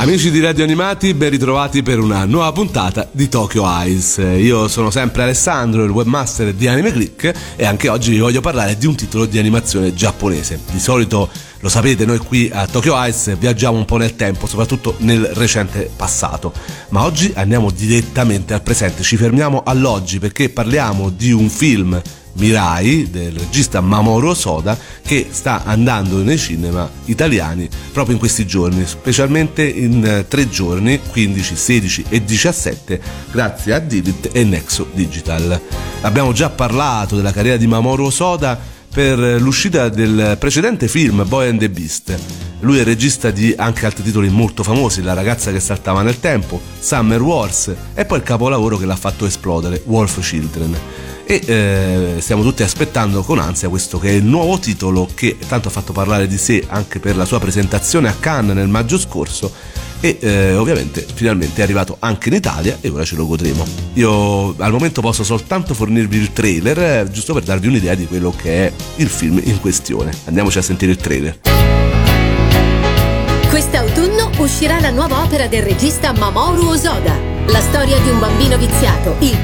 Amici di Radio Animati, ben ritrovati per una nuova puntata di Tokyo Eyes. Io sono sempre Alessandro, il webmaster di Anime Click e anche oggi vi voglio parlare di un titolo di animazione giapponese. Di solito lo sapete, noi qui a Tokyo Eyes viaggiamo un po' nel tempo, soprattutto nel recente passato, ma oggi andiamo direttamente al presente, ci fermiamo all'oggi perché parliamo di un film Mirai del regista Mamoru Soda che sta andando nei cinema italiani proprio in questi giorni, specialmente in eh, tre giorni, 15, 16 e 17, grazie a Dilit e Nexo Digital. Abbiamo già parlato della carriera di Mamoru Soda per l'uscita del precedente film Boy and the Beast. Lui è regista di anche altri titoli molto famosi, La ragazza che saltava nel tempo, Summer Wars e poi il capolavoro che l'ha fatto esplodere, Wolf Children. E eh, stiamo tutti aspettando con ansia questo che è il nuovo titolo che tanto ha fatto parlare di sé anche per la sua presentazione a Cannes nel maggio scorso e eh, ovviamente finalmente è arrivato anche in Italia e ora ce lo godremo. Io al momento posso soltanto fornirvi il trailer eh, giusto per darvi un'idea di quello che è il film in questione. Andiamoci a sentire il trailer. Quest'autunno uscirà la nuova opera del regista Mamoru Osoda, la storia di un bambino viziato, il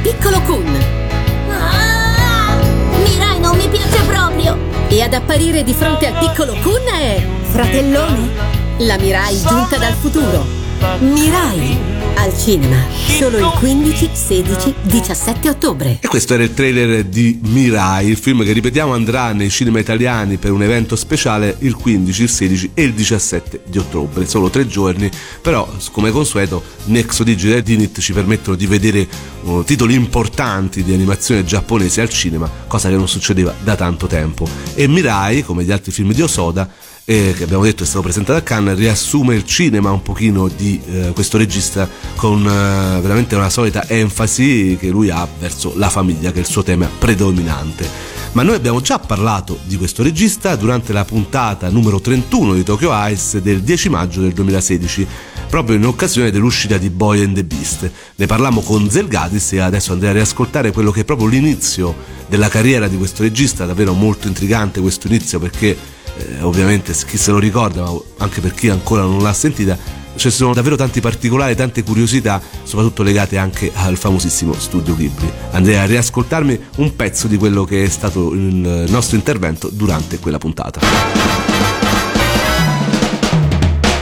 ad apparire di fronte al piccolo Kun è Fratellone? la Mirai giunta dal futuro. Mirai al cinema solo il 15, 16, 17 ottobre. E questo era il trailer di Mirai, il film che ripetiamo andrà nei cinema italiani per un evento speciale il 15, il 16 e il 17 di ottobre, solo tre giorni, però come consueto Nexo Digital e Dinit ci permettono di vedere uh, titoli importanti di animazione giapponese al cinema, cosa che non succedeva da tanto tempo. E Mirai, come gli altri film di Osoda, eh, che abbiamo detto è stato presentato a Cannes, riassume il cinema un pochino di eh, questo regista con eh, veramente una solita enfasi che lui ha verso la famiglia, che è il suo tema predominante. Ma noi abbiamo già parlato di questo regista durante la puntata numero 31 di Tokyo Ice del 10 maggio del 2016, proprio in occasione dell'uscita di Boy and the Beast. Ne parlammo con Zelgadis e adesso andrei a riascoltare quello che è proprio l'inizio della carriera di questo regista, davvero molto intrigante questo inizio perché eh, ovviamente chi se lo ricorda, ma anche per chi ancora non l'ha sentita, ci sono davvero tanti particolari, tante curiosità, soprattutto legate anche al famosissimo studio Ghibli. Andrei a riascoltarmi un pezzo di quello che è stato il nostro intervento durante quella puntata.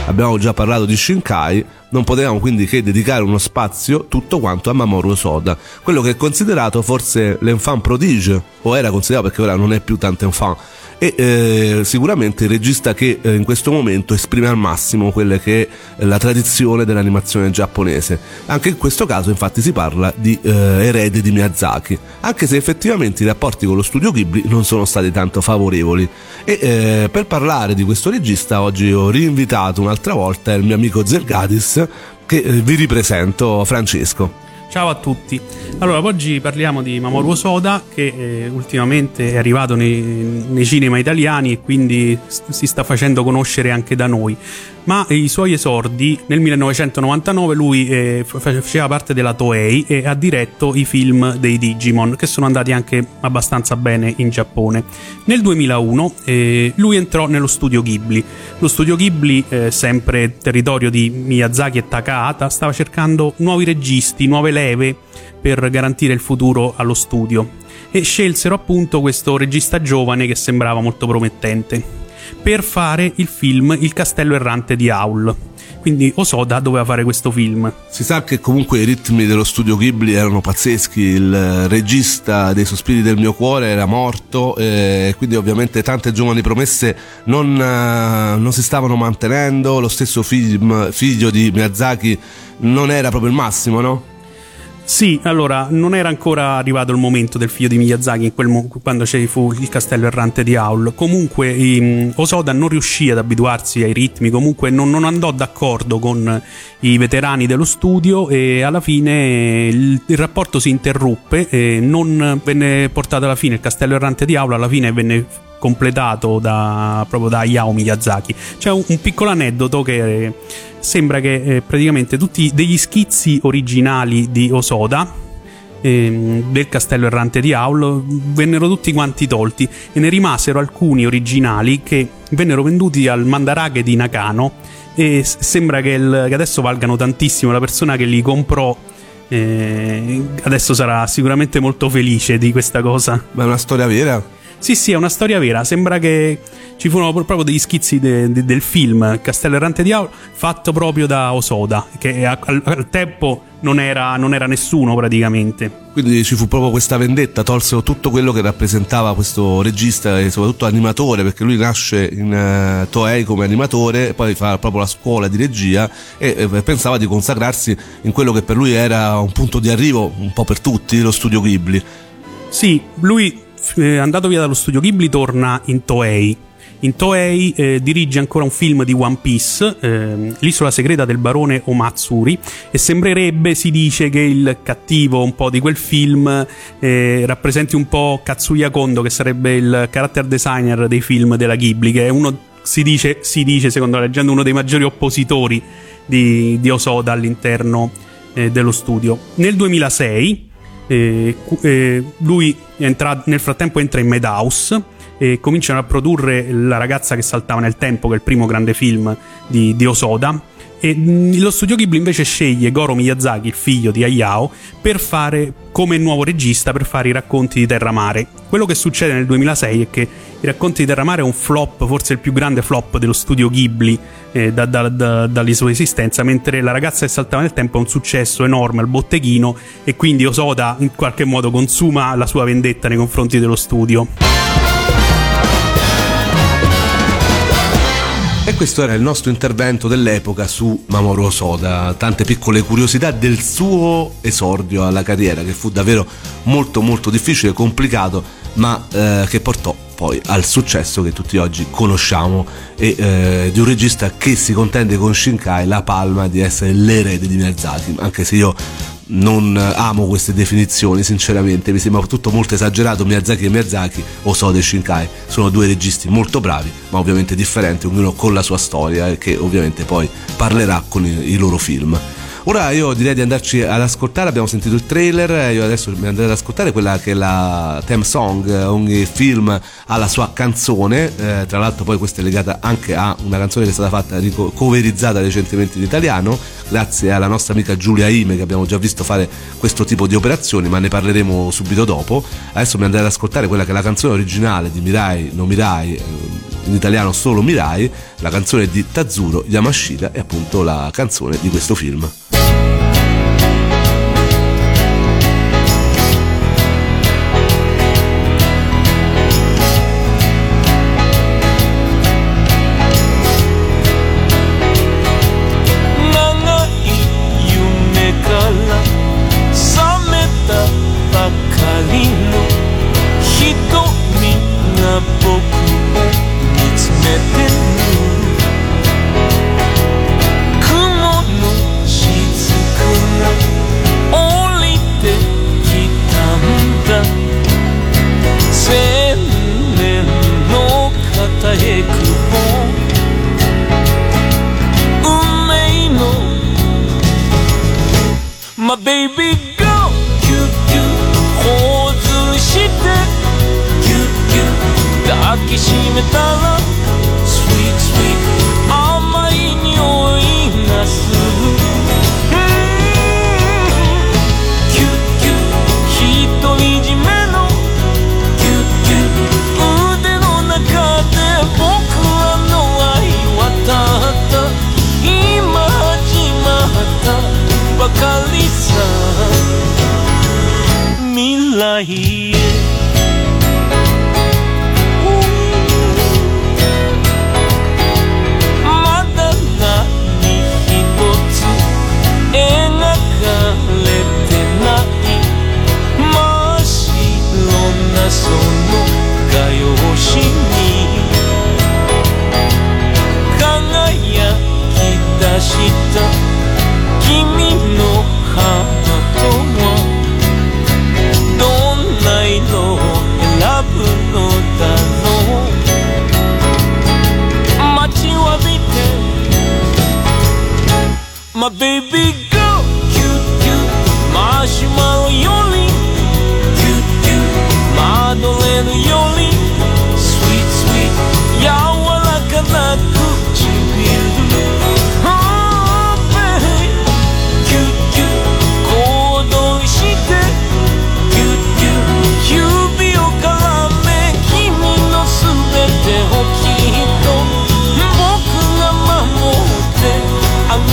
Abbiamo già parlato di Shinkai, non potevamo quindi che dedicare uno spazio tutto quanto a Mamoru Soda, quello che è considerato forse l'enfant prodige, o era considerato perché ora non è più tanto enfant, e eh, sicuramente il regista che eh, in questo momento esprime al massimo quella che è la tradizione dell'animazione giapponese. Anche in questo caso infatti si parla di eh, erede di Miyazaki, anche se effettivamente i rapporti con lo studio Ghibli non sono stati tanto favorevoli. E eh, per parlare di questo regista oggi ho rinvitato un'altra volta il mio amico Zergadis che eh, vi ripresento Francesco. Ciao a tutti. Allora, oggi parliamo di Mamoru Soda che eh, ultimamente è arrivato nei, nei, cinema italiani e quindi si sta facendo conoscere anche da noi ma i suoi esordi nel 1999 lui eh, faceva parte della Toei e ha diretto i film dei Digimon che sono andati anche abbastanza bene in Giappone. Nel 2001 eh, lui entrò nello studio Ghibli. Lo studio Ghibli, eh, sempre territorio di Miyazaki e Takahata, stava cercando nuovi registi, nuove leve per garantire il futuro allo studio e scelsero appunto questo regista giovane che sembrava molto promettente per fare il film Il castello errante di Aul. Quindi Osoda doveva fare questo film. Si sa che comunque i ritmi dello studio Ghibli erano pazzeschi, il regista dei sospiri del mio cuore era morto e quindi ovviamente tante giovani promesse non, eh, non si stavano mantenendo, lo stesso film, figlio di Miyazaki non era proprio il massimo, no? Sì, allora non era ancora arrivato il momento del figlio di Miyazaki mo- quando ci fu il castello errante di Aul. Comunque um, Osoda non riuscì ad abituarsi ai ritmi, comunque non, non, andò d'accordo con i veterani dello studio e alla fine il, il rapporto si interruppe e non venne portato alla fine il castello errante di Aul, alla fine venne completato da, proprio da Hayao Miyazaki. C'è un, un piccolo aneddoto che sembra che eh, praticamente tutti degli schizzi originali di Osoda ehm, del castello errante di Aul vennero tutti quanti tolti e ne rimasero alcuni originali che vennero venduti al Mandaraghe di Nakano e sembra che, il, che adesso valgano tantissimo la persona che li comprò eh, adesso sarà sicuramente molto felice di questa cosa ma è una storia vera? Sì sì è una storia vera. Sembra che ci furono proprio degli schizzi de, de, del film. Castello Errante di Aul fatto proprio da Osoda che al, al tempo non era, non era, nessuno praticamente. Quindi ci fu proprio questa vendetta tolsero tutto quello che rappresentava questo regista e soprattutto animatore perché lui nasce in uh, Toei come animatore poi fa proprio la scuola di regia e, e pensava di consacrarsi in quello che per lui era un punto di arrivo un po' per tutti lo studio Ghibli. Sì lui eh, andato via dallo studio Ghibli torna in Toei in Toei eh, dirige ancora un film di One Piece, eh, L'isola segreta del barone Omatsuri, e sembrerebbe, si dice, che il cattivo un po' di quel film eh, rappresenti un po' Katsuya Kondo, che sarebbe il character designer dei film della Ghibli, che è uno, si dice, si dice secondo la leggenda, uno dei maggiori oppositori di, di Osoda all'interno eh, dello studio. Nel 2006 eh, eh, lui entra, nel frattempo entra in Madhouse e cominciano a produrre La ragazza che saltava nel tempo, che è il primo grande film di, di Osoda. E mm, lo studio Ghibli invece sceglie Goro Miyazaki, il figlio di Hayao, per fare come nuovo regista per fare i racconti di Terramare. Quello che succede nel 2006 è che i racconti di Terramare è un flop, forse il più grande flop dello studio Ghibli eh, da, da, da, dalla sua esistenza, mentre La ragazza che saltava nel tempo è un successo enorme al botteghino e quindi Osoda in qualche modo consuma la sua vendetta nei confronti dello studio. E questo era il nostro intervento dell'epoca su Mamoru Soda, tante piccole curiosità del suo esordio alla carriera che fu davvero molto molto difficile complicato, ma eh, che portò poi al successo che tutti oggi conosciamo e eh, di un regista che si contende con Shinkai la palma di essere l'erede di Miyazaki, anche se io non amo queste definizioni, sinceramente, mi sembra tutto molto esagerato. Miyazaki e Miyazaki, o Sode Shinkai, sono due registi molto bravi, ma ovviamente differenti, ognuno con la sua storia, e che ovviamente poi parlerà con i, i loro film. Ora io direi di andarci ad ascoltare, abbiamo sentito il trailer, io adesso mi andrei ad ascoltare quella che è la theme song, ogni film ha la sua canzone, eh, tra l'altro poi questa è legata anche a una canzone che è stata fatta, coverizzata recentemente in italiano, grazie alla nostra amica Giulia Ime che abbiamo già visto fare questo tipo di operazioni, ma ne parleremo subito dopo. Adesso mi andrei ad ascoltare quella che è la canzone originale di Mirai, no Mirai, eh, in italiano solo Mirai, la canzone di Tazuro Yamashita e appunto la canzone di questo film.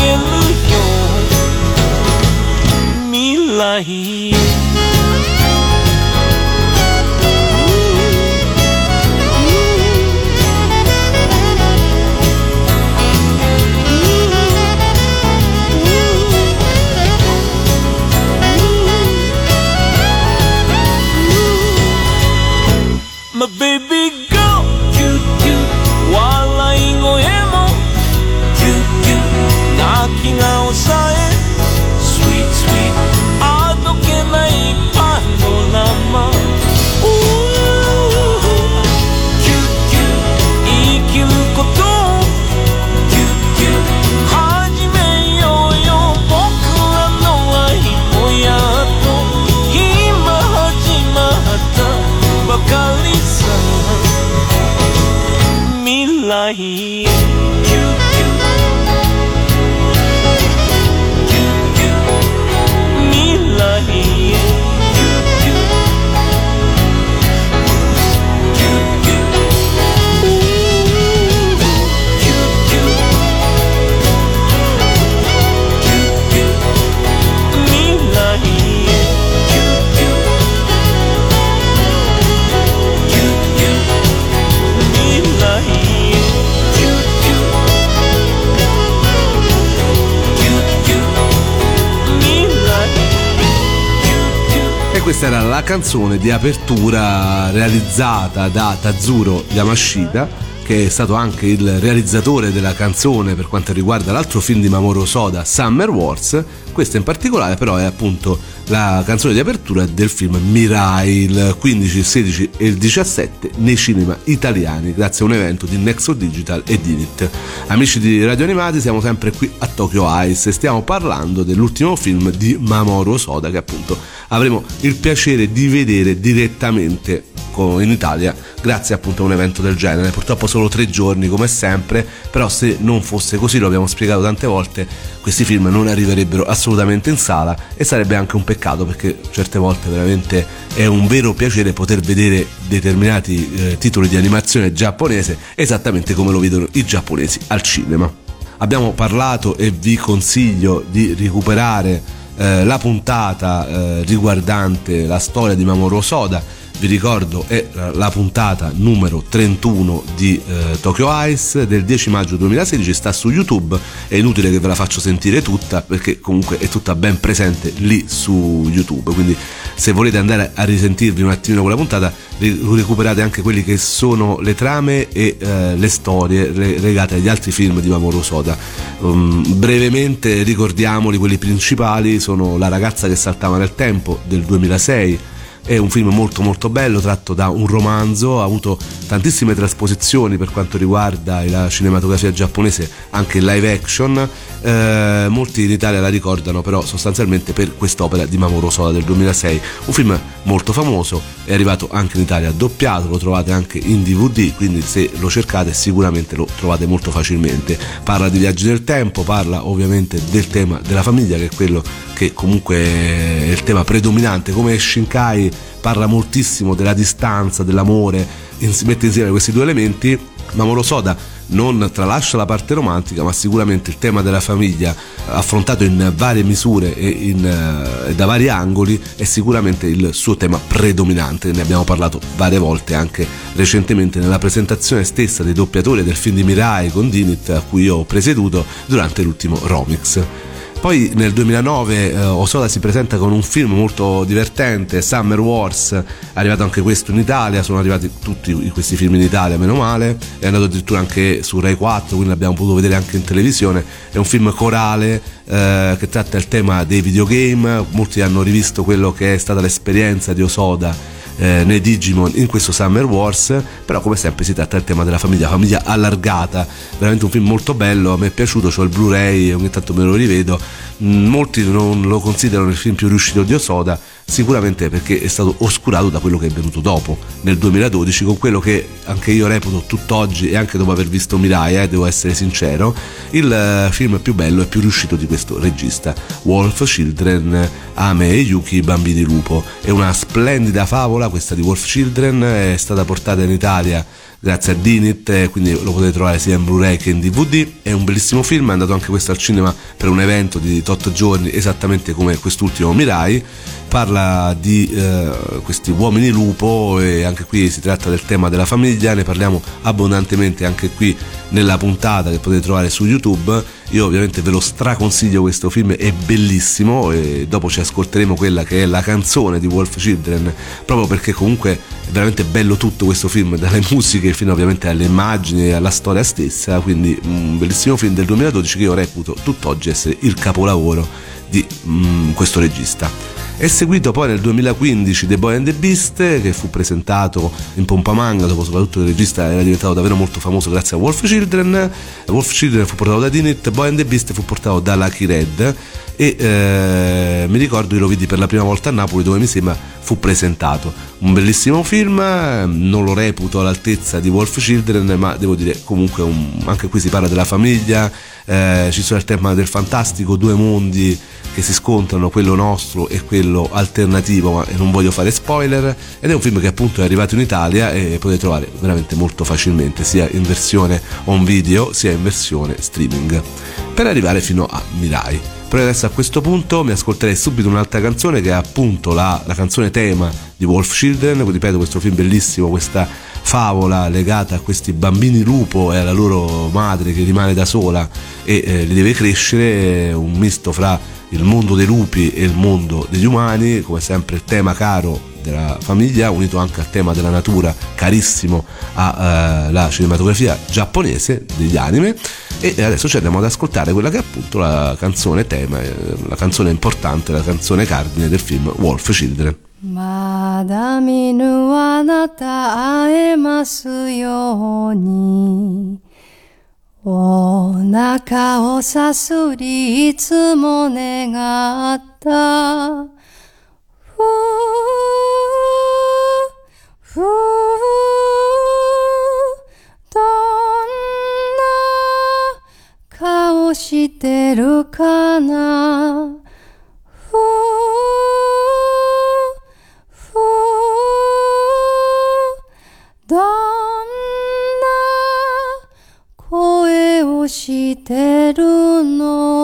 illusion. Me. नहीं questa era la canzone di apertura realizzata da Tazuro Yamashita che è stato anche il realizzatore della canzone per quanto riguarda l'altro film di Mamoru Soda, Summer Wars. Questa in particolare però è appunto la canzone di apertura del film Mirai il 15, il 16 e il 17 nei cinema italiani grazie a un evento di Nexo Digital e Dinit. Amici di Radio Animati siamo sempre qui a Tokyo Ice e stiamo parlando dell'ultimo film di Mamoru Soda che appunto avremo il piacere di vedere direttamente in Italia grazie appunto a un evento del genere. Purtroppo solo tre giorni come sempre, però se non fosse così, lo abbiamo spiegato tante volte, questi film non arriverebbero assolutamente in sala e sarebbe anche un peccato perché certe volte veramente è un vero piacere poter vedere determinati eh, titoli di animazione giapponese esattamente come lo vedono i giapponesi al cinema. Abbiamo parlato e vi consiglio di recuperare eh, la puntata eh, riguardante la storia di Mamoru Soda vi ricordo è la puntata numero 31 di eh, Tokyo Ice del 10 maggio 2016 sta su YouTube è inutile che ve la faccio sentire tutta perché comunque è tutta ben presente lì su YouTube quindi se volete andare a risentirvi un attimino quella puntata recuperate anche quelli che sono le trame e eh, le storie legate agli altri film di Mamoru Soda. Um, brevemente ricordiamoli quelli principali sono La ragazza che saltava nel tempo del 2006 è un film molto molto bello, tratto da un romanzo, ha avuto tantissime trasposizioni per quanto riguarda la cinematografia giapponese, anche in live action. Eh, molti in Italia la ricordano però sostanzialmente per quest'opera di Mamoru Soda del 2006, un film molto famoso, è arrivato anche in Italia doppiato, lo trovate anche in DVD, quindi se lo cercate sicuramente lo trovate molto facilmente. Parla di viaggi nel tempo, parla ovviamente del tema della famiglia che è quello che comunque è il tema predominante, come Shinkai parla moltissimo della distanza, dell'amore, mette insieme questi due elementi, Mamoru Soda non tralascia la parte romantica, ma sicuramente il tema della famiglia affrontato in varie misure e in, uh, da vari angoli è sicuramente il suo tema predominante. Ne abbiamo parlato varie volte anche recentemente nella presentazione stessa dei doppiatori del film di Mirai con Dinit a cui ho presieduto durante l'ultimo Romix. Poi nel 2009 eh, Osoda si presenta con un film molto divertente, Summer Wars, è arrivato anche questo in Italia, sono arrivati tutti questi film in Italia, meno male, è andato addirittura anche su Rai 4, quindi l'abbiamo potuto vedere anche in televisione, è un film corale eh, che tratta il tema dei videogame, molti hanno rivisto quello che è stata l'esperienza di Osoda eh, nei Digimon in questo Summer Wars, però come sempre si tratta del tema della famiglia, famiglia allargata, veramente un film molto bello, a me è piaciuto, ho il Blu-ray, ogni tanto me lo rivedo, mm, molti non lo considerano il film più riuscito di Osoda, sicuramente perché è stato oscurato da quello che è venuto dopo, nel 2012, con quello che anche io reputo tutt'oggi e anche dopo aver visto Mirai, eh, devo essere sincero, il eh, film più bello e più riuscito di questo regista, Wolf Children, Ame e Yuki, Bambini Lupo. È una splendida favola questa di Wolf Children, è stata portata in Italia grazie a Dinit, quindi lo potete trovare sia in Blu-ray che in DVD. È un bellissimo film, è andato anche questo al cinema per un evento di 8 giorni, esattamente come quest'ultimo Mirai. Parla di eh, questi uomini lupo e anche qui si tratta del tema della famiglia, ne parliamo abbondantemente anche qui nella puntata che potete trovare su YouTube. Io ovviamente ve lo straconsiglio questo film, è bellissimo e dopo ci ascolteremo quella che è la canzone di Wolf Children, proprio perché comunque è veramente bello tutto questo film, dalle musiche fino ovviamente alle immagini e alla storia stessa, quindi un bellissimo film del 2012 che io reputo tutt'oggi essere il capolavoro di mm, questo regista. È seguito poi nel 2015 The Boy and the Beast che fu presentato in pompa manga dopo soprattutto il regista era diventato davvero molto famoso grazie a Wolf Children. Wolf Children fu portato da Dinit, Boy and the Beast fu portato da Lucky Red e eh, mi ricordo io lo vidi per la prima volta a Napoli dove mi sembra fu presentato. Un bellissimo film, non lo reputo all'altezza di Wolf Children ma devo dire comunque un, anche qui si parla della famiglia, eh, ci sono il tema del fantastico, due mondi che si scontrano, quello nostro e quello alternativo, ma non voglio fare spoiler, ed è un film che appunto è arrivato in Italia e potete trovare veramente molto facilmente, sia in versione on video sia in versione streaming, per arrivare fino a Mirai. Però adesso a questo punto mi ascolterei subito un'altra canzone che è appunto la, la canzone tema di Wolf Children, ripeto questo film bellissimo, questa favola legata a questi bambini lupo e alla loro madre che rimane da sola e eh, li deve crescere, un misto fra il mondo dei lupi e il mondo degli umani, come sempre il tema caro della famiglia, unito anche al tema della natura, carissimo alla eh, cinematografia giapponese degli anime. E adesso ci andiamo ad ascoltare quella che è appunto la canzone tema, eh, la canzone importante, la canzone cardine del film Wolf Children. まだ見ぬあなた会えますように。お腹をさすりいつも願った。ふう、ふう、どんな顔してるかな。をしてるの。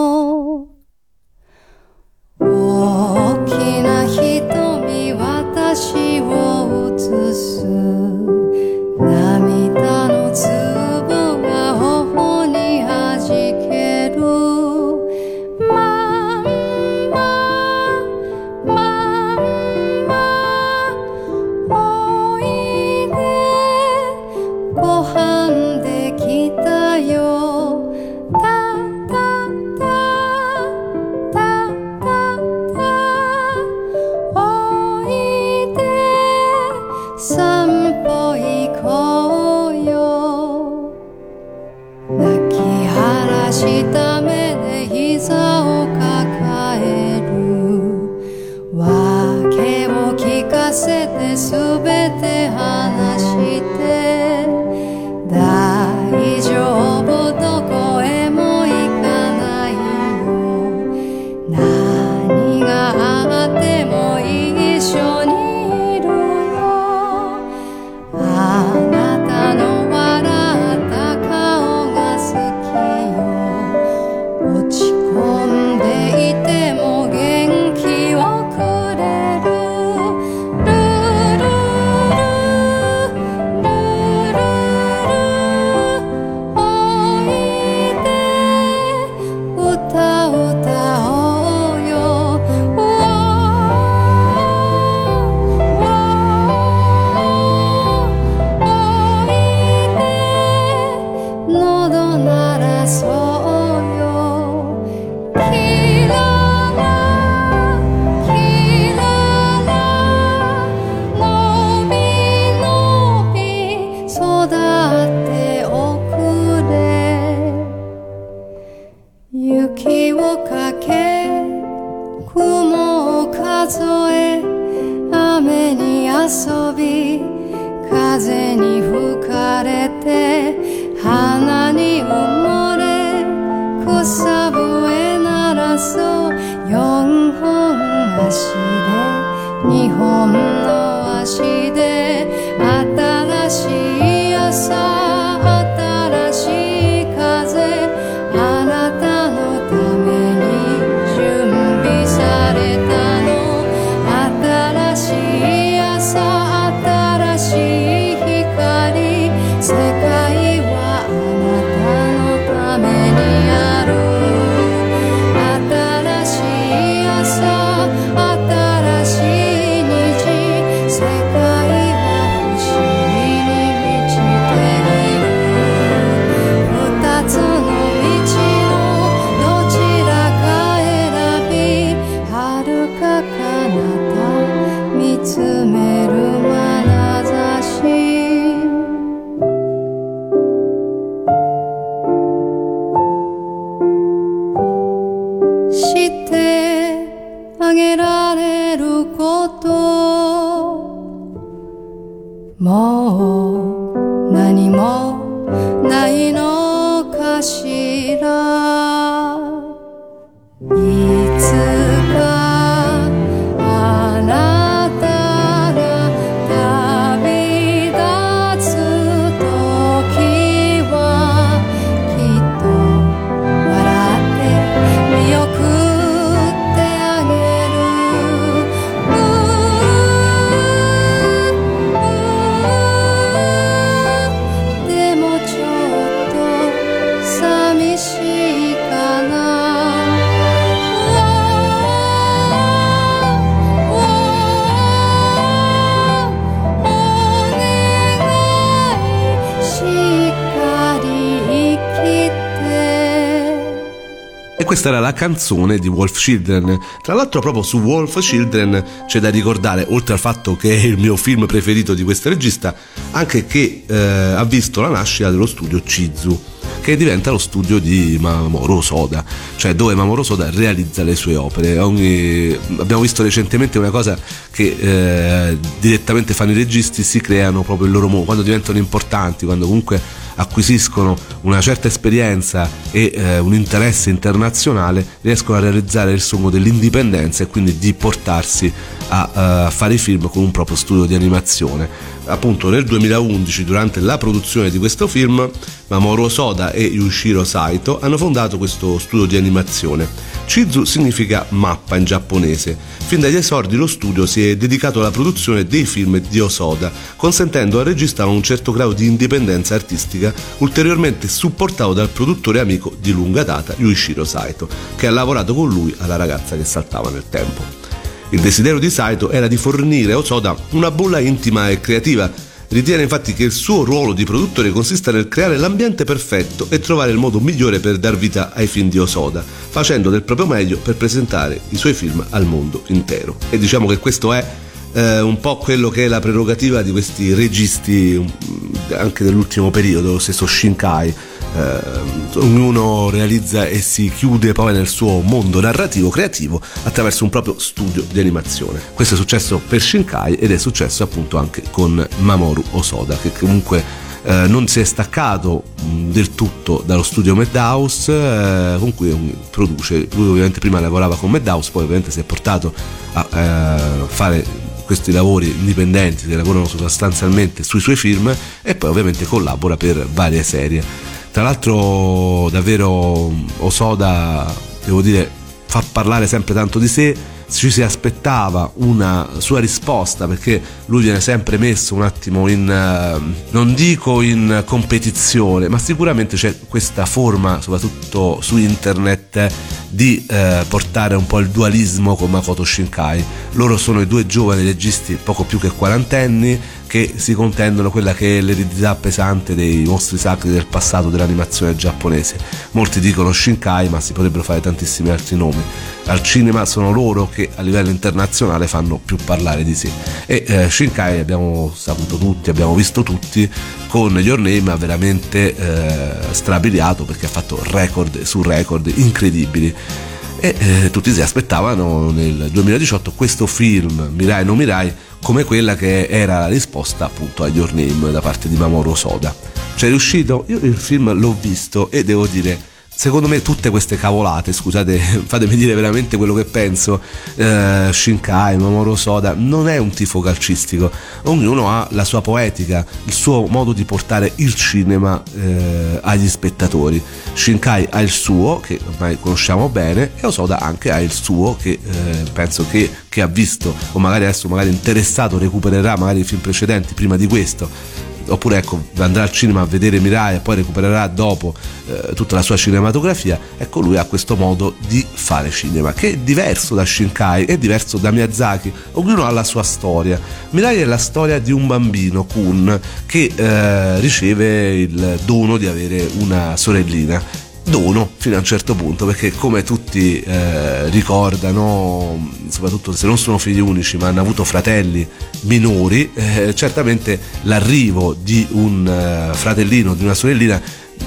Questa era la canzone di Wolf Children. Tra l'altro, proprio su Wolf Children c'è da ricordare, oltre al fatto che è il mio film preferito di questo regista, anche che eh, ha visto la nascita dello studio Chizu, che diventa lo studio di Mamoru Soda, cioè dove Mamoru Soda realizza le sue opere. Ogni- abbiamo visto recentemente una cosa che eh, direttamente fanno i registi, si creano proprio il loro mondo, quando diventano importanti, quando comunque acquisiscono una certa esperienza e eh, un interesse internazionale, riescono a realizzare il sogno dell'indipendenza e quindi di portarsi a, a fare film con un proprio studio di animazione. Appunto nel 2011, durante la produzione di questo film, Mamoru Soda e Yushiro Saito hanno fondato questo studio di animazione. Chizu significa mappa in giapponese. Fin dagli esordi lo studio si è dedicato alla produzione dei film di Osoda, consentendo al regista un certo grado di indipendenza artistica, ulteriormente supportato dal produttore amico di lunga data Yuichiro Saito, che ha lavorato con lui alla ragazza che saltava nel tempo. Il desiderio di Saito era di fornire a Osoda una bolla intima e creativa. Ritiene infatti che il suo ruolo di produttore consista nel creare l'ambiente perfetto e trovare il modo migliore per dar vita ai film di Osoda, facendo del proprio meglio per presentare i suoi film al mondo intero. E diciamo che questo è eh, un po' quello che è la prerogativa di questi registi um, anche dell'ultimo periodo, lo stesso Shinkai. Eh, ognuno realizza e si chiude poi nel suo mondo narrativo creativo attraverso un proprio studio di animazione. Questo è successo per Shinkai ed è successo appunto anche con Mamoru Osoda che comunque eh, non si è staccato mh, del tutto dallo studio Madhouse eh, con cui produce. Lui ovviamente prima lavorava con Madhouse, poi ovviamente si è portato a eh, fare questi lavori indipendenti che lavorano sostanzialmente sui suoi film e poi ovviamente collabora per varie serie. Tra l'altro davvero Osoda, devo dire, fa parlare sempre tanto di sé, ci si aspettava una sua risposta perché lui viene sempre messo un attimo in eh, non dico in competizione ma sicuramente c'è questa forma soprattutto su internet di eh, portare un po' il dualismo con Makoto Shinkai. Loro sono i due giovani registi poco più che quarantenni che si contendono quella che è l'eredità pesante dei mostri sacri del passato dell'animazione giapponese. Molti dicono Shinkai, ma si potrebbero fare tantissimi altri nomi. Al cinema sono loro che a livello internazionale fanno più parlare di sé. E eh, Shinkai abbiamo saputo tutti, abbiamo visto tutti, con Your Name ha veramente eh, strabiliato perché ha fatto record su record incredibili e eh, tutti si aspettavano nel 2018 questo film Mirai no Mirai come quella che era la risposta appunto a Your Name da parte di Mamoru Soda. C'è riuscito? Io il film l'ho visto e devo dire Secondo me tutte queste cavolate, scusate, fatemi dire veramente quello che penso, eh, Shinkai, Mamoru Soda, non è un tifo calcistico, ognuno ha la sua poetica, il suo modo di portare il cinema eh, agli spettatori. Shinkai ha il suo, che ormai conosciamo bene, e Osoda anche ha il suo, che eh, penso che, che ha visto, o magari adesso magari interessato recupererà magari i film precedenti prima di questo oppure ecco andrà al cinema a vedere Mirai e poi recupererà dopo eh, tutta la sua cinematografia ecco lui ha questo modo di fare cinema che è diverso da Shinkai è diverso da Miyazaki ognuno ha la sua storia. Mirai è la storia di un bambino Kun che eh, riceve il dono di avere una sorellina dono fino a un certo punto perché come tutti eh, ricordano soprattutto se non sono figli unici ma hanno avuto fratelli minori eh, certamente l'arrivo di un eh, fratellino di una sorellina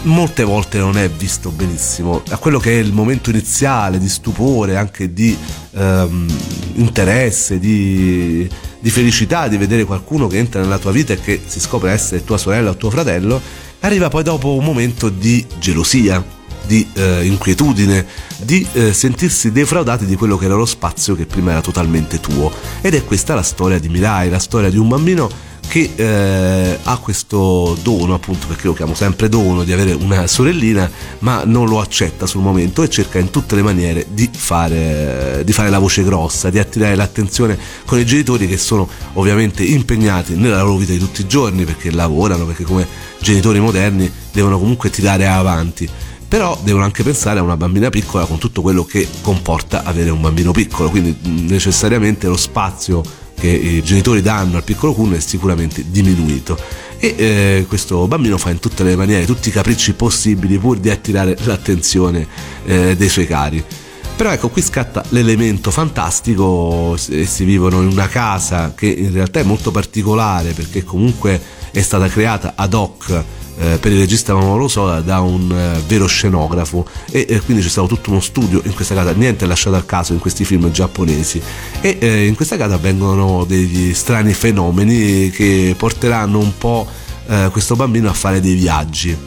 molte volte non è visto benissimo. A quello che è il momento iniziale di stupore anche di ehm, interesse di, di felicità di vedere qualcuno che entra nella tua vita e che si scopre essere tua sorella o tuo fratello arriva poi dopo un momento di gelosia di eh, inquietudine, di eh, sentirsi defraudati di quello che era lo spazio che prima era totalmente tuo. Ed è questa la storia di Mirai, la storia di un bambino che eh, ha questo dono, appunto perché lo chiamo sempre dono, di avere una sorellina, ma non lo accetta sul momento e cerca in tutte le maniere di fare, di fare la voce grossa, di attirare l'attenzione con i genitori che sono ovviamente impegnati nella loro vita di tutti i giorni perché lavorano, perché come genitori moderni devono comunque tirare avanti però devono anche pensare a una bambina piccola con tutto quello che comporta avere un bambino piccolo, quindi necessariamente lo spazio che i genitori danno al piccolo Kun è sicuramente diminuito e eh, questo bambino fa in tutte le maniere tutti i capricci possibili pur di attirare l'attenzione eh, dei suoi cari. Però ecco, qui scatta l'elemento fantastico e si vivono in una casa che in realtà è molto particolare perché comunque è stata creata ad hoc eh, per il regista Mamoru Soda da un eh, vero scenografo e eh, quindi c'è stato tutto uno studio in questa casa, niente è lasciato al caso in questi film giapponesi e eh, in questa casa avvengono degli strani fenomeni che porteranno un po' eh, questo bambino a fare dei viaggi.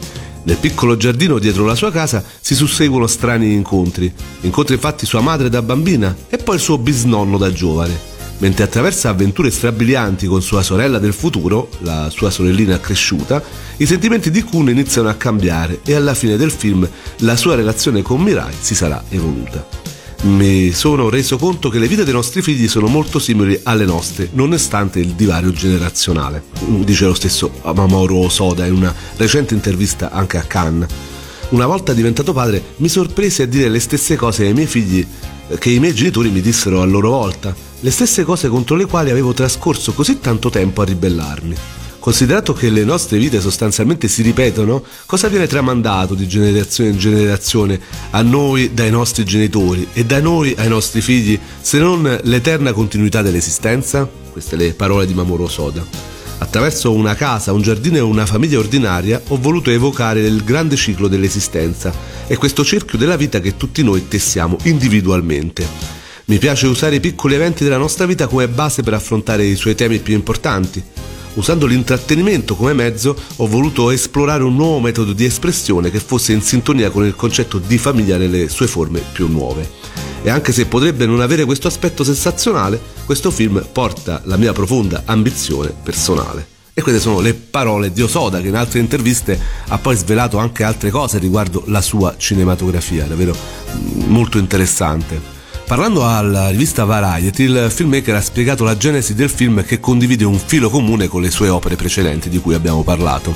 Nel piccolo giardino dietro la sua casa si susseguono strani incontri. Incontra infatti sua madre da bambina e poi il suo bisnonno da giovane mentre attraversa avventure strabilianti con sua sorella del futuro, la sua sorellina cresciuta, i sentimenti di Kun iniziano a cambiare e alla fine del film la sua relazione con Mirai si sarà evoluta. Mi sono reso conto che le vite dei nostri figli sono molto simili alle nostre, nonostante il divario generazionale, dice lo stesso Mamoru Soda in una recente intervista anche a Cannes. Una volta diventato padre mi sorpresi a dire le stesse cose ai miei figli che i miei genitori mi dissero a loro volta, le stesse cose contro le quali avevo trascorso così tanto tempo a ribellarmi. Considerato che le nostre vite sostanzialmente si ripetono, cosa viene tramandato di generazione in generazione a noi dai nostri genitori e da noi ai nostri figli se non l'eterna continuità dell'esistenza? Queste le parole di Mamoru Soda. Attraverso una casa, un giardino e una famiglia ordinaria ho voluto evocare il grande ciclo dell'esistenza e questo cerchio della vita che tutti noi tessiamo individualmente. Mi piace usare i piccoli eventi della nostra vita come base per affrontare i suoi temi più importanti. Usando l'intrattenimento come mezzo ho voluto esplorare un nuovo metodo di espressione che fosse in sintonia con il concetto di famiglia nelle sue forme più nuove. E anche se potrebbe non avere questo aspetto sensazionale, questo film porta la mia profonda ambizione personale. E queste sono le parole di Osoda che in altre interviste ha poi svelato anche altre cose riguardo la sua cinematografia, davvero mm, molto interessante. Parlando alla rivista Variety, il filmmaker ha spiegato la genesi del film che condivide un filo comune con le sue opere precedenti di cui abbiamo parlato.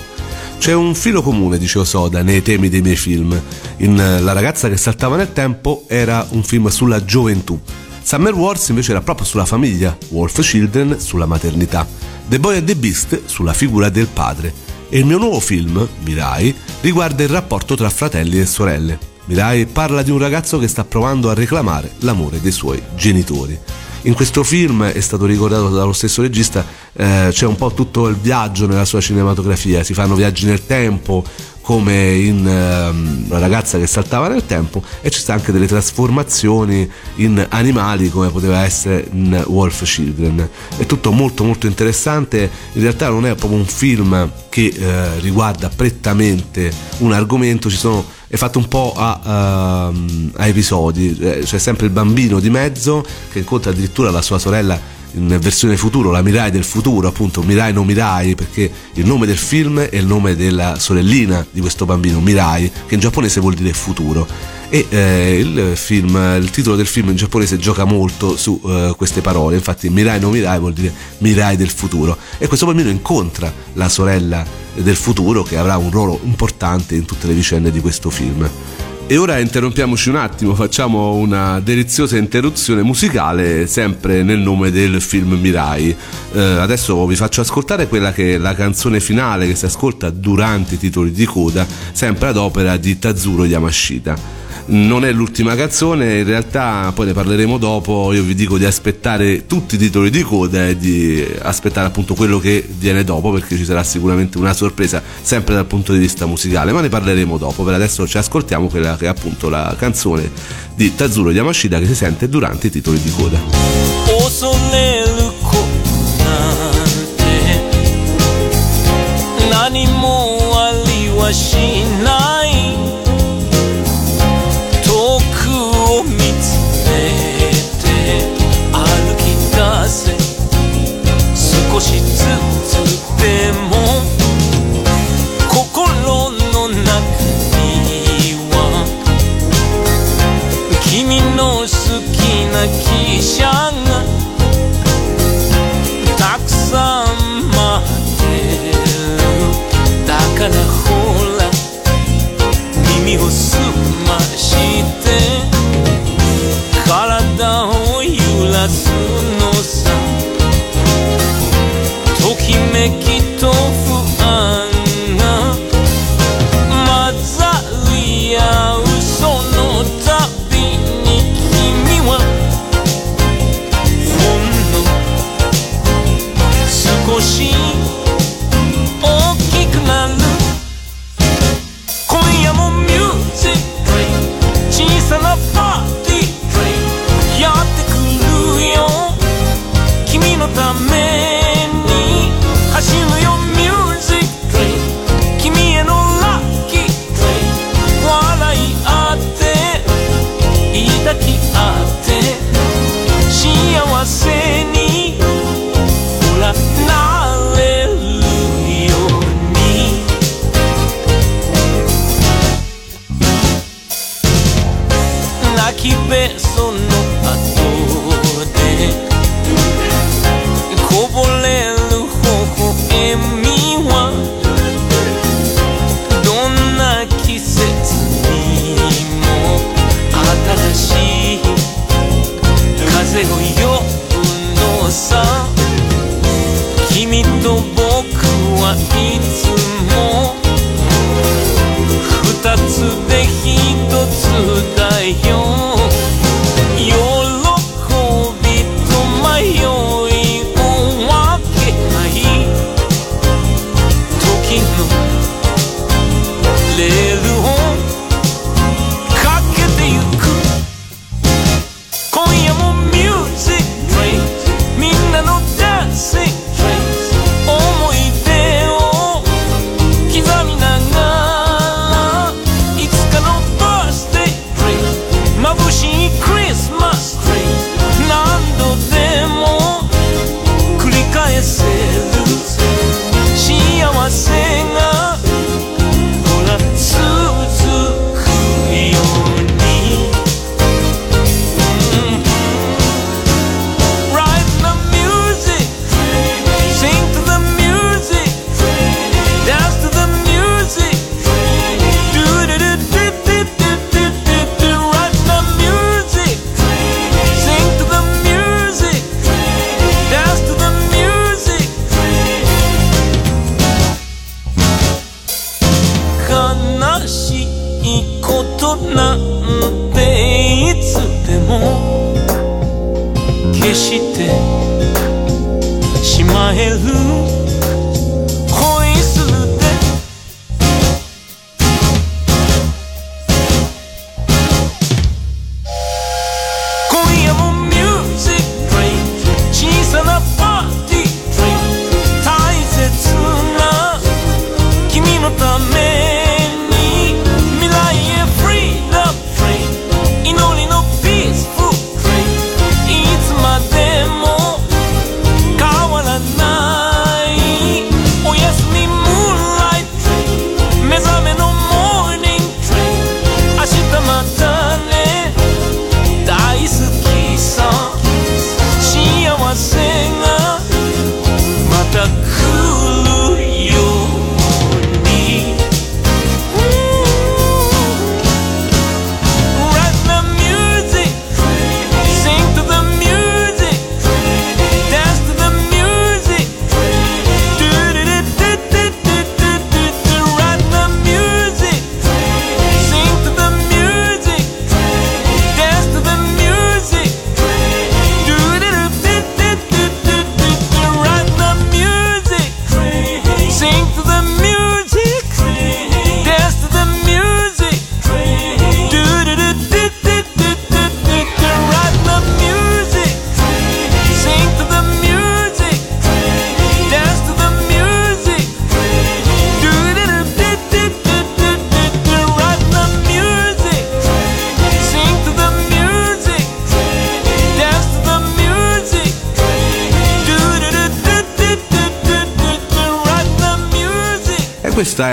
C'è un filo comune, dice Osoda, nei temi dei miei film. In La ragazza che saltava nel tempo era un film sulla gioventù. Summer Wars invece era proprio sulla famiglia, Wolf Children sulla maternità, The Boy and the Beast sulla figura del padre. E il mio nuovo film, Mirai, riguarda il rapporto tra fratelli e sorelle. Mirai parla di un ragazzo che sta provando a reclamare l'amore dei suoi genitori. In questo film, è stato ricordato dallo stesso regista, eh, c'è un po' tutto il viaggio nella sua cinematografia, si fanno viaggi nel tempo, come in ehm, una ragazza che saltava nel tempo e ci sta anche delle trasformazioni in animali come poteva essere in Wolf Children. È tutto molto molto interessante. In realtà non è proprio un film che eh, riguarda prettamente un argomento ci sono è fatto un po' a, uh, a episodi, eh, c'è sempre il bambino di mezzo che incontra addirittura la sua sorella in versione futuro, la Mirai del futuro, appunto Mirai no Mirai, perché il nome del film è il nome della sorellina di questo bambino, Mirai, che in giapponese vuol dire futuro e eh, il, film, il, titolo del film in giapponese gioca molto su eh, queste parole, infatti Mirai no Mirai vuol dire Mirai del futuro e questo bambino incontra la sorella del futuro che avrà un ruolo importante in tutte le vicende di questo film. E ora interrompiamoci un attimo, facciamo una deliziosa interruzione musicale sempre nel nome del film Mirai. Eh, adesso vi faccio ascoltare quella che è la canzone finale che si ascolta durante i titoli di coda, sempre ad opera di Tazuro Yamashita non è l'ultima canzone, in realtà poi ne parleremo dopo, io vi dico di aspettare tutti i titoli di coda e di aspettare appunto quello che viene dopo perché ci sarà sicuramente una sorpresa sempre dal punto di vista musicale, ma ne parleremo dopo, per adesso ci ascoltiamo quella che è appunto la canzone di Tazzuro Yamashita che si sente durante i titoli di coda. Oh,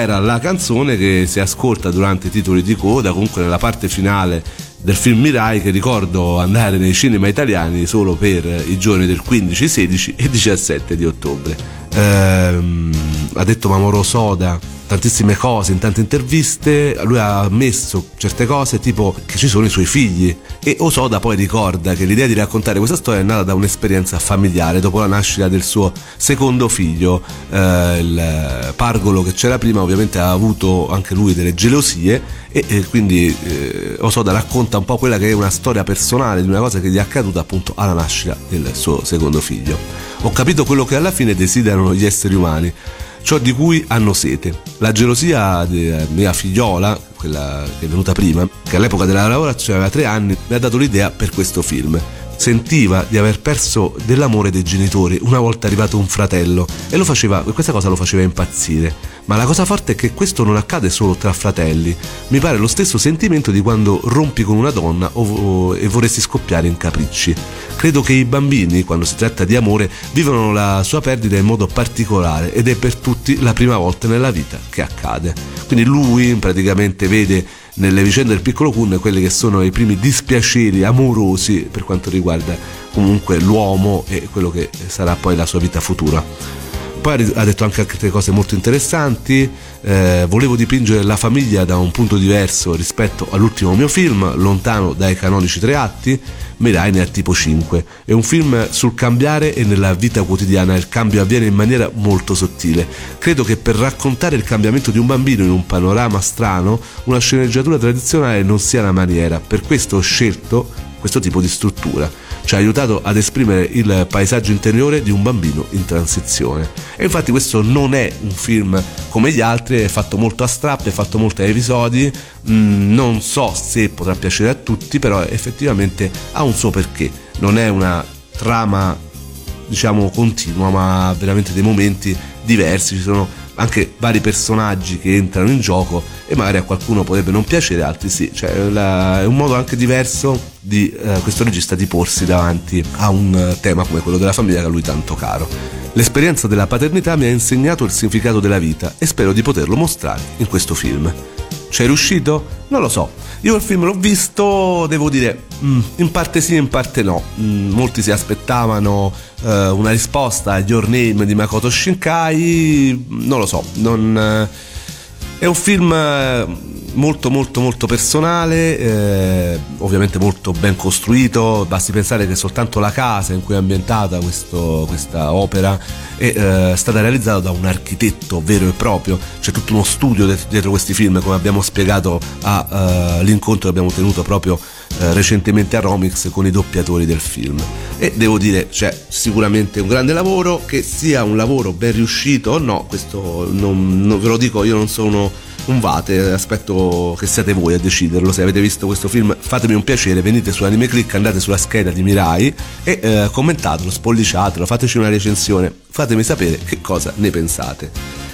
era la canzone che si ascolta durante i titoli di coda, comunque nella parte finale del film Mirai che ricordo andare nei cinema italiani solo per i giorni del 15, 16 e 17 di ottobre. Ehm, ha detto Mamoro Soda tantissime cose in tante interviste lui ha ammesso certe cose tipo che ci sono i suoi figli. E Osoda poi ricorda che l'idea di raccontare questa storia è nata da un'esperienza familiare dopo la nascita del suo secondo figlio. Eh, il pargolo che c'era prima ovviamente ha avuto anche lui delle gelosie e, e quindi eh, Osoda racconta un po' quella che è una storia personale di una cosa che gli è accaduta appunto alla nascita del suo secondo figlio. Ho capito quello che alla fine desiderano gli esseri umani ciò di cui hanno sete. La gelosia della mia figliola, quella che è venuta prima, che all'epoca della lavorazione aveva tre anni, mi ha dato l'idea per questo film. Sentiva di aver perso dell'amore dei genitori una volta arrivato un fratello e faceva, questa cosa lo faceva impazzire. Ma la cosa forte è che questo non accade solo tra fratelli. Mi pare lo stesso sentimento di quando rompi con una donna o, o, e vorresti scoppiare in capricci. Credo che i bambini, quando si tratta di amore, vivono la sua perdita in modo particolare ed è per tutti la prima volta nella vita che accade. Quindi lui praticamente vede nelle vicende del piccolo Kun quelli che sono i primi dispiaceri amorosi per quanto riguarda comunque l'uomo e quello che sarà poi la sua vita futura poi ha detto anche altre cose molto interessanti. Eh, volevo dipingere la famiglia da un punto diverso rispetto all'ultimo mio film, lontano dai canonici tre atti. Mirai ne ha tipo 5. È un film sul cambiare e nella vita quotidiana il cambio avviene in maniera molto sottile. Credo che per raccontare il cambiamento di un bambino in un panorama strano, una sceneggiatura tradizionale non sia la maniera. Per questo ho scelto questo tipo di struttura ci ha aiutato ad esprimere il paesaggio interiore di un bambino in transizione. E infatti questo non è un film come gli altri, è fatto molto a strappe, è fatto molto a episodi, mm, non so se potrà piacere a tutti, però effettivamente ha un suo perché, non è una trama diciamo continua, ma veramente dei momenti diversi, ci sono anche vari personaggi che entrano in gioco e magari a qualcuno potrebbe non piacere, altri sì, cioè la, è un modo anche diverso di eh, questo regista di porsi davanti a un eh, tema come quello della famiglia che a lui tanto caro. L'esperienza della paternità mi ha insegnato il significato della vita e spero di poterlo mostrare in questo film. Ci è riuscito? Non lo so. Io il film l'ho visto, devo dire, mm, in parte sì, in parte no. Mm, molti si aspettavano eh, una risposta a Your Name di Makoto Shinkai, non lo so, non, eh, è un film eh, molto molto molto personale, eh, ovviamente molto ben costruito, basti pensare che soltanto la casa in cui è ambientata questo, questa opera è eh, stata realizzata da un architetto vero e proprio, c'è tutto uno studio dietro questi film come abbiamo spiegato all'incontro che abbiamo tenuto proprio eh, recentemente a Romix con i doppiatori del film. E devo dire c'è sicuramente un grande lavoro che sia un lavoro ben riuscito o no questo non, non ve lo dico io non sono un vate aspetto che siate voi a deciderlo. Se avete visto questo film fatemi un piacere venite su Anime Click andate sulla scheda di Mirai e eh, commentatelo spolliciatelo fateci una recensione fatemi sapere che cosa ne pensate.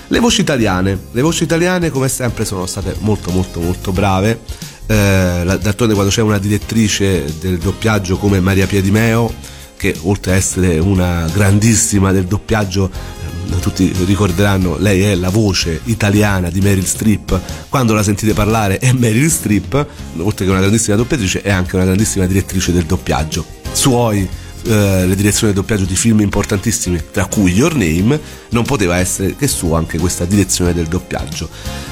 Le voci italiane le voci italiane come sempre sono state molto molto molto brave. Eh, d'altronde quando c'è una direttrice del doppiaggio come Maria Piedimeo che oltre a essere una grandissima del doppiaggio tutti ricorderanno lei è la voce italiana di Meryl Streep. Quando la sentite parlare è Meryl Streep oltre che una grandissima doppiatrice è anche una grandissima direttrice del doppiaggio. Suoi eh, le direzioni del doppiaggio di film importantissimi, tra cui Your Name, non poteva essere che sua anche questa direzione del doppiaggio.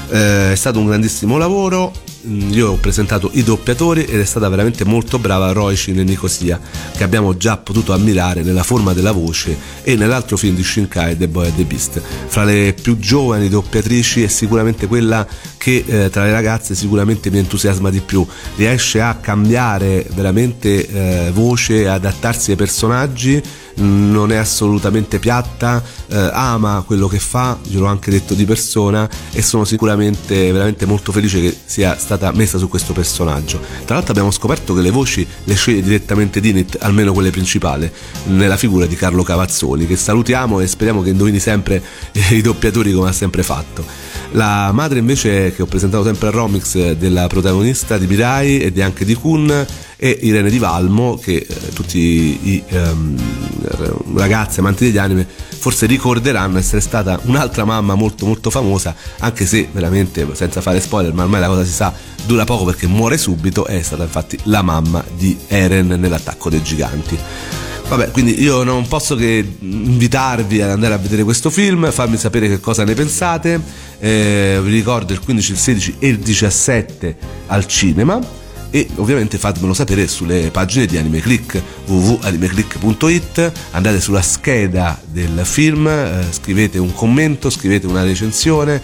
Eh, è stato un grandissimo lavoro, Mm, io ho presentato i doppiatori ed è stata veramente molto brava Roicin e Nicosia che abbiamo già potuto ammirare nella forma della voce e nell'altro film di Shinkai The Boy and the Beast. Fra le più giovani doppiatrici è sicuramente quella che eh, tra le ragazze sicuramente mi entusiasma di più. Riesce a cambiare veramente eh, voce adattarsi ai personaggi non è assolutamente piatta, eh, ama quello che fa, gliel'ho anche detto di persona e sono sicuramente veramente molto felice che sia stata messa su questo personaggio. Tra l'altro abbiamo scoperto che le voci le sceglie direttamente Dinit, almeno quelle principali, nella figura di Carlo Cavazzoli, che salutiamo e speriamo che indovini sempre i doppiatori come ha sempre fatto. La madre invece che ho presentato sempre a Romix della protagonista di Mirai e di anche di Kun e Irene Di Valmo che eh, tutti i ehm, ragazzi amanti degli anime forse ricorderanno essere stata un'altra mamma molto molto famosa anche se veramente senza fare spoiler ma ormai la cosa si sa dura poco perché muore subito è stata infatti la mamma di Eren nell'attacco dei giganti Vabbè, quindi io non posso che invitarvi ad andare a vedere questo film, farmi sapere che cosa ne pensate. Eh, vi ricordo il 15, il 16 e il 17 al cinema e ovviamente fatemelo sapere sulle pagine di AnimeClick www.animeclick.it andate sulla scheda del film eh, scrivete un commento scrivete una recensione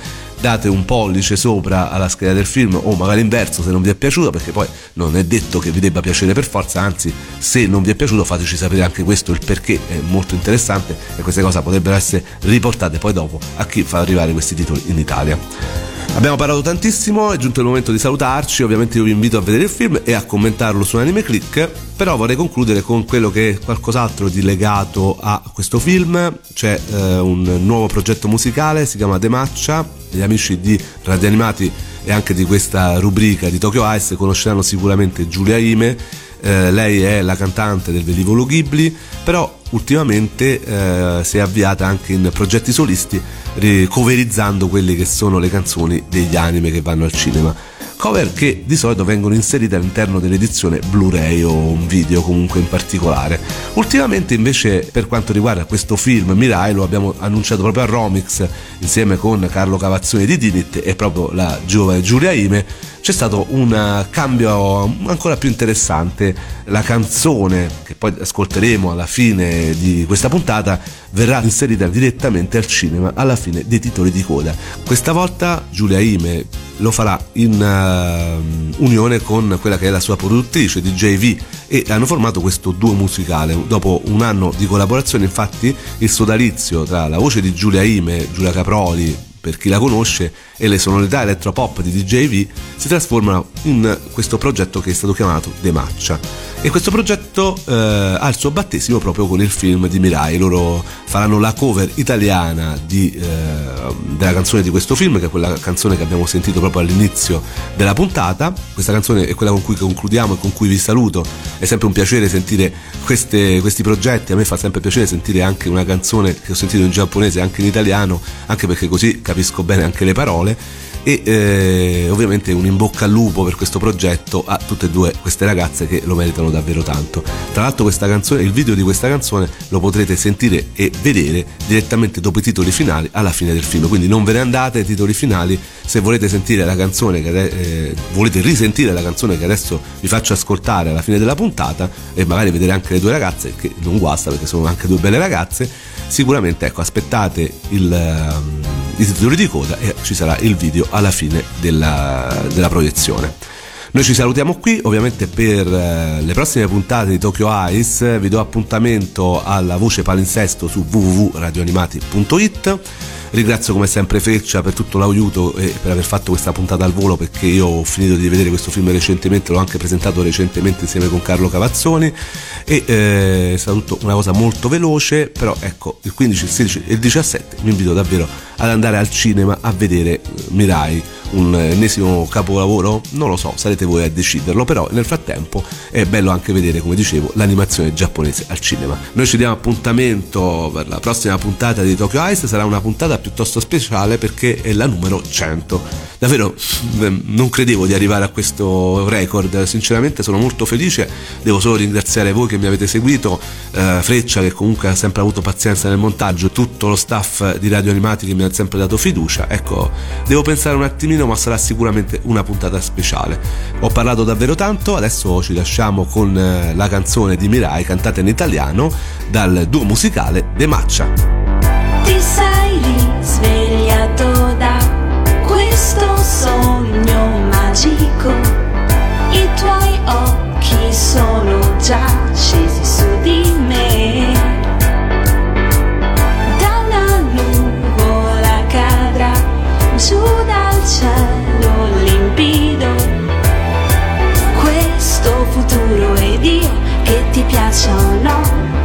date un pollice sopra alla scheda del film o magari inverso se non vi è piaciuto perché poi non è detto che vi debba piacere per forza anzi se non vi è piaciuto fateci sapere anche questo il perché è molto interessante e queste cose potrebbero essere riportate poi dopo a chi fa arrivare questi titoli in Italia Abbiamo parlato tantissimo, è giunto il momento di salutarci, ovviamente io vi invito a vedere il film e a commentarlo su Anime Click, però vorrei concludere con quello che è qualcos'altro di legato a questo film, c'è eh, un nuovo progetto musicale, si chiama The Matcha, gli amici di Radio Animati e anche di questa rubrica di Tokyo Ice conosceranno sicuramente Giulia Ime, eh, lei è la cantante del velivolo Ghibli, però ultimamente eh, si è avviata anche in progetti solisti coverizzando quelle che sono le canzoni degli anime che vanno al cinema cover che di solito vengono inserite all'interno dell'edizione Blu-ray o un video comunque in particolare. Ultimamente invece per quanto riguarda questo film Mirai lo abbiamo annunciato proprio a Romix insieme con Carlo Cavazzoni di Dinit e proprio la giovane Giulia Ime c'è stato un cambio ancora più interessante. La canzone che poi ascolteremo alla fine di questa puntata verrà inserita direttamente al cinema alla fine dei titoli di coda. Questa volta Giulia Ime lo farà in uh, unione con quella che è la sua produttrice DJV e hanno formato questo duo musicale. Dopo un anno di collaborazione infatti il sodalizio tra la voce di Giulia Ime, Giulia Caproli, per chi la conosce, e le sonorità elettropop di DJV si trasformano in questo progetto che è stato chiamato The Matcha. E questo progetto eh, ha il suo battesimo proprio con il film di Mirai. Loro faranno la cover italiana di, eh, della canzone di questo film, che è quella canzone che abbiamo sentito proprio all'inizio della puntata. Questa canzone è quella con cui concludiamo e con cui vi saluto. È sempre un piacere sentire queste, questi progetti. A me fa sempre piacere sentire anche una canzone che ho sentito in giapponese e anche in italiano, anche perché così capisco bene anche le parole e eh, ovviamente un in bocca al lupo per questo progetto a tutte e due queste ragazze che lo meritano davvero tanto. Tra l'altro questa canzone, il video di questa canzone lo potrete sentire e vedere direttamente dopo i titoli finali alla fine del film, quindi non ve ne andate ai titoli finali se volete sentire la canzone che eh, volete risentire la canzone che adesso vi faccio ascoltare alla fine della puntata e magari vedere anche le due ragazze che non guasta perché sono anche due belle ragazze, sicuramente ecco aspettate il, um, i titoli di coda e ci sarà il video alla fine della, della proiezione. Noi ci salutiamo qui, ovviamente per eh, le prossime puntate di Tokyo Ice vi do appuntamento alla voce palinsesto su www.radioanimati.it Ringrazio come sempre Freccia per tutto l'aiuto e per aver fatto questa puntata al volo perché io ho finito di vedere questo film recentemente, l'ho anche presentato recentemente insieme con Carlo Cavazzoni e eh, è stata tutta una cosa molto veloce, però ecco il 15, il 16 e il 17 vi invito davvero ad andare al cinema a vedere eh, Mirai un ennesimo capolavoro? Non lo so, sarete voi a deciderlo, però nel frattempo è bello anche vedere, come dicevo, l'animazione giapponese al cinema. Noi ci diamo appuntamento per la prossima puntata di Tokyo Ice, sarà una puntata piuttosto speciale perché è la numero 100. Davvero mm, non credevo di arrivare a questo record, sinceramente sono molto felice, devo solo ringraziare voi che mi avete seguito, eh, Freccia che comunque ha sempre avuto pazienza nel montaggio, tutto lo staff di Radio Animati che mi ha sempre dato fiducia, ecco, devo pensare un attimino ma sarà sicuramente una puntata speciale. Ho parlato davvero tanto, adesso ci lasciamo con eh, la canzone di Mirai cantata in italiano dal duo musicale De Maccia. Tuoi occhi sono già scesi su di me. Da una nuvola cadrà giù dal cielo limpido questo futuro ed io che ti piaccia o no